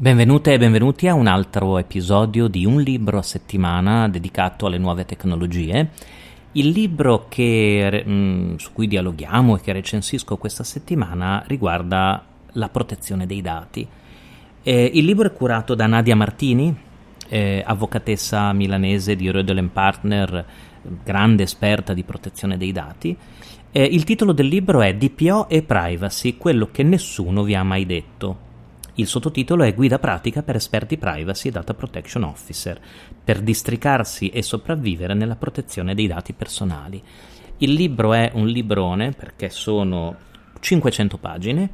Benvenute e benvenuti a un altro episodio di Un libro a settimana dedicato alle nuove tecnologie. Il libro che, mm, su cui dialoghiamo e che recensisco questa settimana riguarda la protezione dei dati. Eh, il libro è curato da Nadia Martini, eh, avvocatessa milanese di Rödel Partner, grande esperta di protezione dei dati. Eh, il titolo del libro è DPO e Privacy, quello che nessuno vi ha mai detto. Il sottotitolo è Guida pratica per esperti privacy e data protection officer, per districarsi e sopravvivere nella protezione dei dati personali. Il libro è un librone perché sono 500 pagine,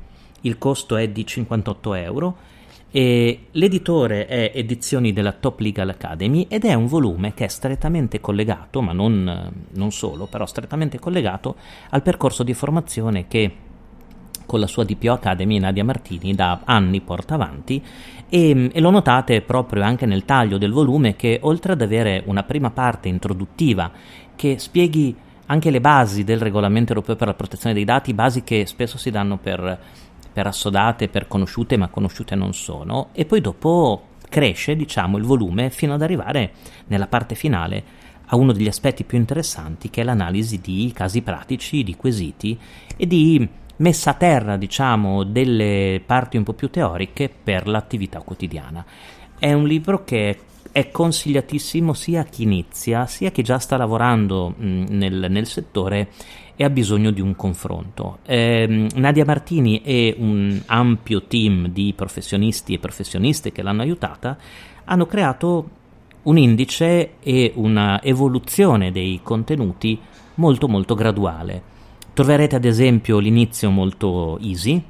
il costo è di 58 euro e l'editore è Edizioni della Top Legal Academy ed è un volume che è strettamente collegato, ma non, non solo, però strettamente collegato al percorso di formazione che con la sua DPO Academy Nadia Martini da anni porta avanti e, e, lo notate proprio anche nel taglio del volume che oltre ad avere una prima parte introduttiva che spieghi anche le basi del regolamento europeo per la protezione dei dati, basi che spesso si danno per, per assodate, per conosciute, ma conosciute non sono, e poi dopo cresce diciamo il volume fino ad arrivare nella parte finale a uno degli aspetti più interessanti che è l'analisi di casi pratici, di quesiti e di messa a terra, diciamo, delle parti un po' più teoriche per l'attività quotidiana. È un libro che è consigliatissimo sia a chi inizia, sia a chi già sta lavorando mh, nel, nel, settore e ha bisogno di un confronto. Eh, Nadia Martini e un ampio team di professionisti e professioniste che l'hanno aiutata hanno creato un indice e una evoluzione dei contenuti molto molto graduale. Troverete ad esempio l'inizio molto easy.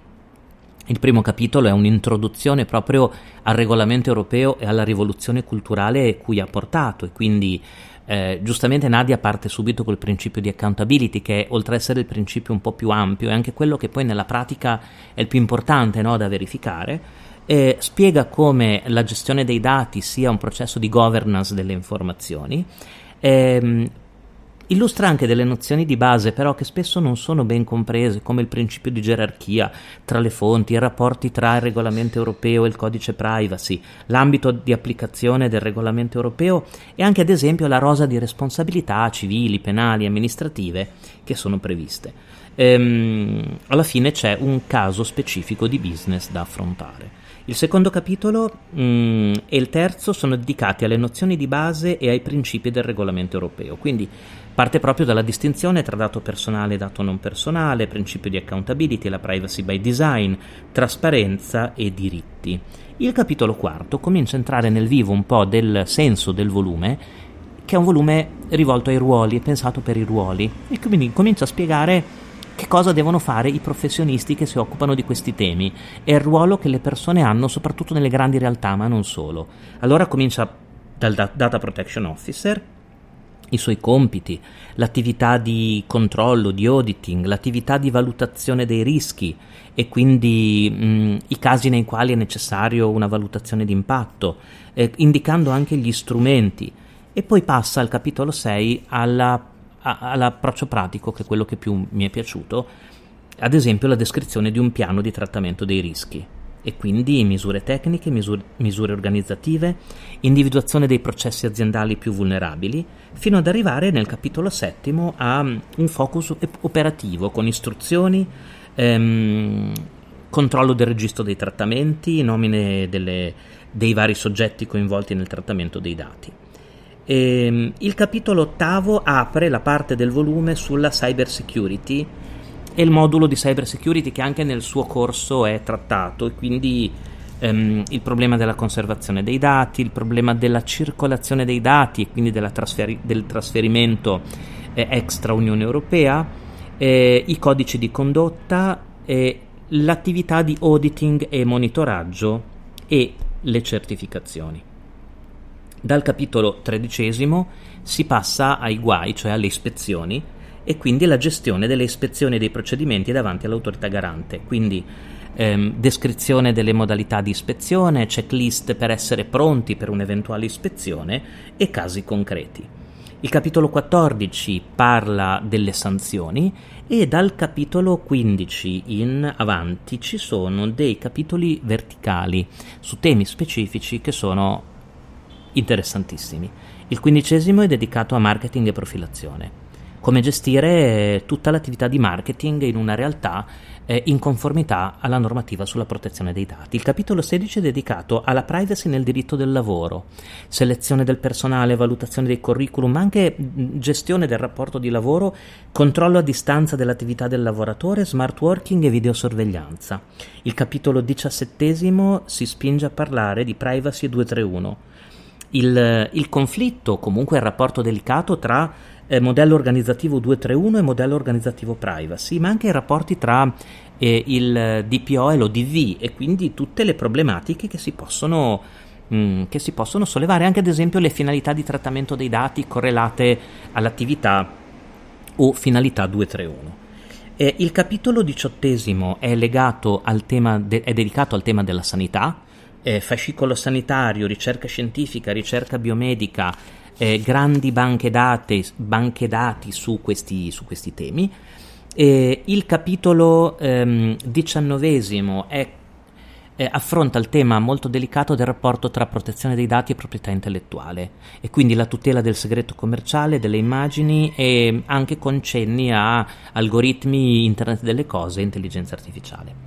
Il primo capitolo è un'introduzione proprio al regolamento europeo e alla rivoluzione culturale cui ha portato e quindi eh, giustamente Nadia parte subito col principio di accountability che oltre ad essere il principio un po' più ampio è anche quello che poi nella pratica è il più importante no, da verificare. Eh, spiega come la gestione dei dati sia un processo di governance delle informazioni. Eh, Illustra anche delle nozioni di base però che spesso non sono ben comprese, come il principio di gerarchia tra le fonti, i rapporti tra il regolamento europeo e il codice privacy, l'ambito di applicazione del regolamento europeo e anche ad esempio la rosa di responsabilità civili, penali e amministrative che sono previste. Ehm, alla fine c'è un caso specifico di business da affrontare. Il secondo capitolo mh, mm, e il terzo sono dedicati alle nozioni di base e ai principi del regolamento europeo, quindi parte proprio dalla distinzione tra dato personale e dato non personale, principio di accountability, la privacy by design, trasparenza e diritti. Il capitolo quarto comincia a entrare nel vivo un po' del senso del volume, che è un volume rivolto ai ruoli, è pensato per i ruoli, e quindi comincia a spiegare che cosa devono fare i professionisti che si occupano di questi temi e il ruolo che le persone hanno soprattutto nelle grandi realtà, ma non solo. Allora comincia dal Data Protection Officer, i suoi compiti, l'attività di controllo, di auditing, l'attività di valutazione dei rischi e quindi mh, i casi nei quali è necessario una valutazione di impatto, eh, indicando anche gli strumenti. E poi passa al capitolo 6 alla all'approccio pratico, che è quello che più mi è piaciuto, ad esempio la descrizione di un piano di trattamento dei rischi e quindi misure tecniche, misure, misure, organizzative, individuazione dei processi aziendali più vulnerabili, fino ad arrivare nel capitolo settimo a un focus operativo con istruzioni, ehm, controllo del registro dei trattamenti, nomine delle, dei vari soggetti coinvolti nel trattamento dei dati. E, ehm, il capitolo ottavo apre la parte del volume sulla cyber security e il modulo di cyber security che anche nel suo corso è trattato e quindi ehm, il problema della conservazione dei dati, il problema della circolazione dei dati e quindi trasferi- del trasferimento eh, extra Unione Europea, eh, i codici di condotta, eh, l'attività di auditing e monitoraggio e le certificazioni. Dal capitolo tredicesimo si passa ai guai, cioè alle ispezioni, e quindi alla gestione delle ispezioni dei procedimenti davanti all'autorità garante. Quindi ehm, descrizione delle modalità di ispezione, checklist per essere pronti per un'eventuale ispezione e casi concreti. Il capitolo 14 parla delle sanzioni e dal capitolo 15 in avanti ci sono dei capitoli verticali su temi specifici che sono interessantissimi. Il quindicesimo è dedicato a marketing e profilazione come gestire tutta l'attività di marketing in una realtà eh, in conformità alla normativa sulla protezione dei dati. Il capitolo 16 è dedicato alla privacy nel diritto del lavoro, selezione del personale, valutazione dei curriculum, ma anche gestione del rapporto di lavoro, controllo a distanza dell'attività del lavoratore, smart working e videosorveglianza. Il capitolo 17 si spinge a parlare di privacy 231. Il, il conflitto, comunque il rapporto delicato tra eh, modello organizzativo 231 e modello organizzativo privacy, ma anche i rapporti tra eh, il DPO e l'ODV e quindi tutte le problematiche che si possono mm, che si possono sollevare, anche ad esempio le finalità di trattamento dei dati correlate all'attività o finalità 231. Eh, il capitolo diciottesimo è, de- è dedicato al tema della sanità, eh, fascicolo sanitario, ricerca scientifica, ricerca biomedica, eh, grandi banche, date, banche dati su questi, su questi temi. Eh, il capitolo ehm, diciannovesimo è, eh, affronta il tema molto delicato del rapporto tra protezione dei dati e proprietà intellettuale e quindi la tutela del segreto commerciale, delle immagini e anche con cenni a algoritmi, internet delle cose e intelligenza artificiale.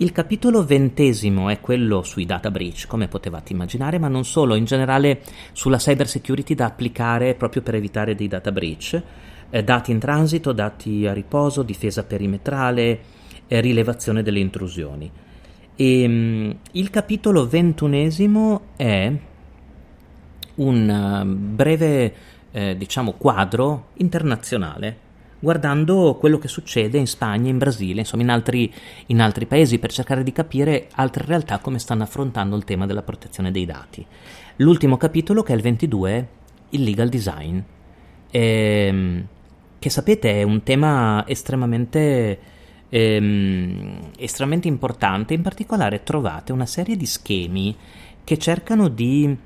Il capitolo ventesimo è quello sui data breach, come potevate immaginare, ma non solo, in generale sulla cyber security da applicare proprio per evitare dei data breach, eh, dati in transito, dati a riposo, difesa perimetrale, eh, rilevazione delle intrusioni. E, ehm, mh, il capitolo ventunesimo è un uh, breve, eh, diciamo, quadro internazionale guardando quello che succede in Spagna, in Brasile, insomma in altri, in altri, paesi per cercare di capire altre realtà come stanno affrontando il tema della protezione dei dati. L'ultimo capitolo, che è il 22, il legal design, ehm, che sapete è un tema estremamente, ehm, estremamente importante, in particolare trovate una serie di schemi che cercano di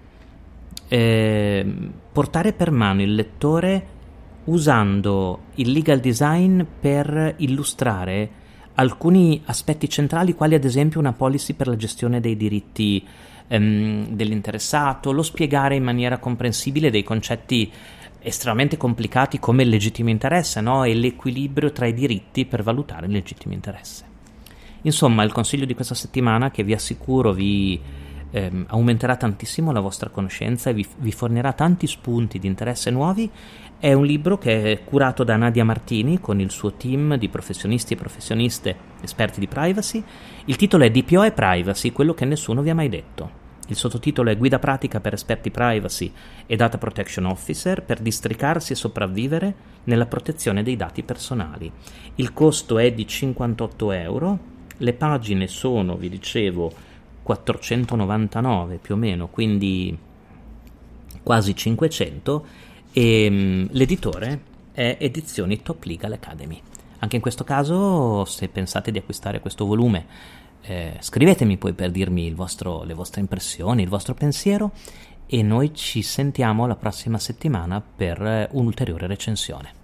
eh, portare per mano il lettore usando il legal design per illustrare alcuni aspetti centrali, quali ad esempio una policy per la gestione dei diritti ehm, dell'interessato, lo spiegare in maniera comprensibile dei concetti estremamente complicati come il legittimo interesse no? e l'equilibrio tra i diritti per valutare il legittimo interesse. Insomma, il consiglio di questa settimana che vi assicuro vi ehm, aumenterà tantissimo la vostra conoscenza e vi, vi fornirà tanti spunti di interesse nuovi è un libro che è curato da Nadia Martini con il suo team di professionisti e professioniste esperti di privacy. Il titolo è DPO e Privacy, quello che nessuno vi ha mai detto. Il sottotitolo è Guida pratica per esperti privacy e data protection officer per districarsi e sopravvivere nella protezione dei dati personali. Il costo è di 58 euro, le pagine sono, vi dicevo, 499 più o meno, quindi quasi 500 e um, l'editore è Edizioni Top Legal Academy. Anche in questo caso, se pensate di acquistare questo volume, eh, scrivetemi poi per dirmi vostro, le vostre impressioni, il vostro pensiero e noi ci sentiamo la prossima settimana per un'ulteriore recensione.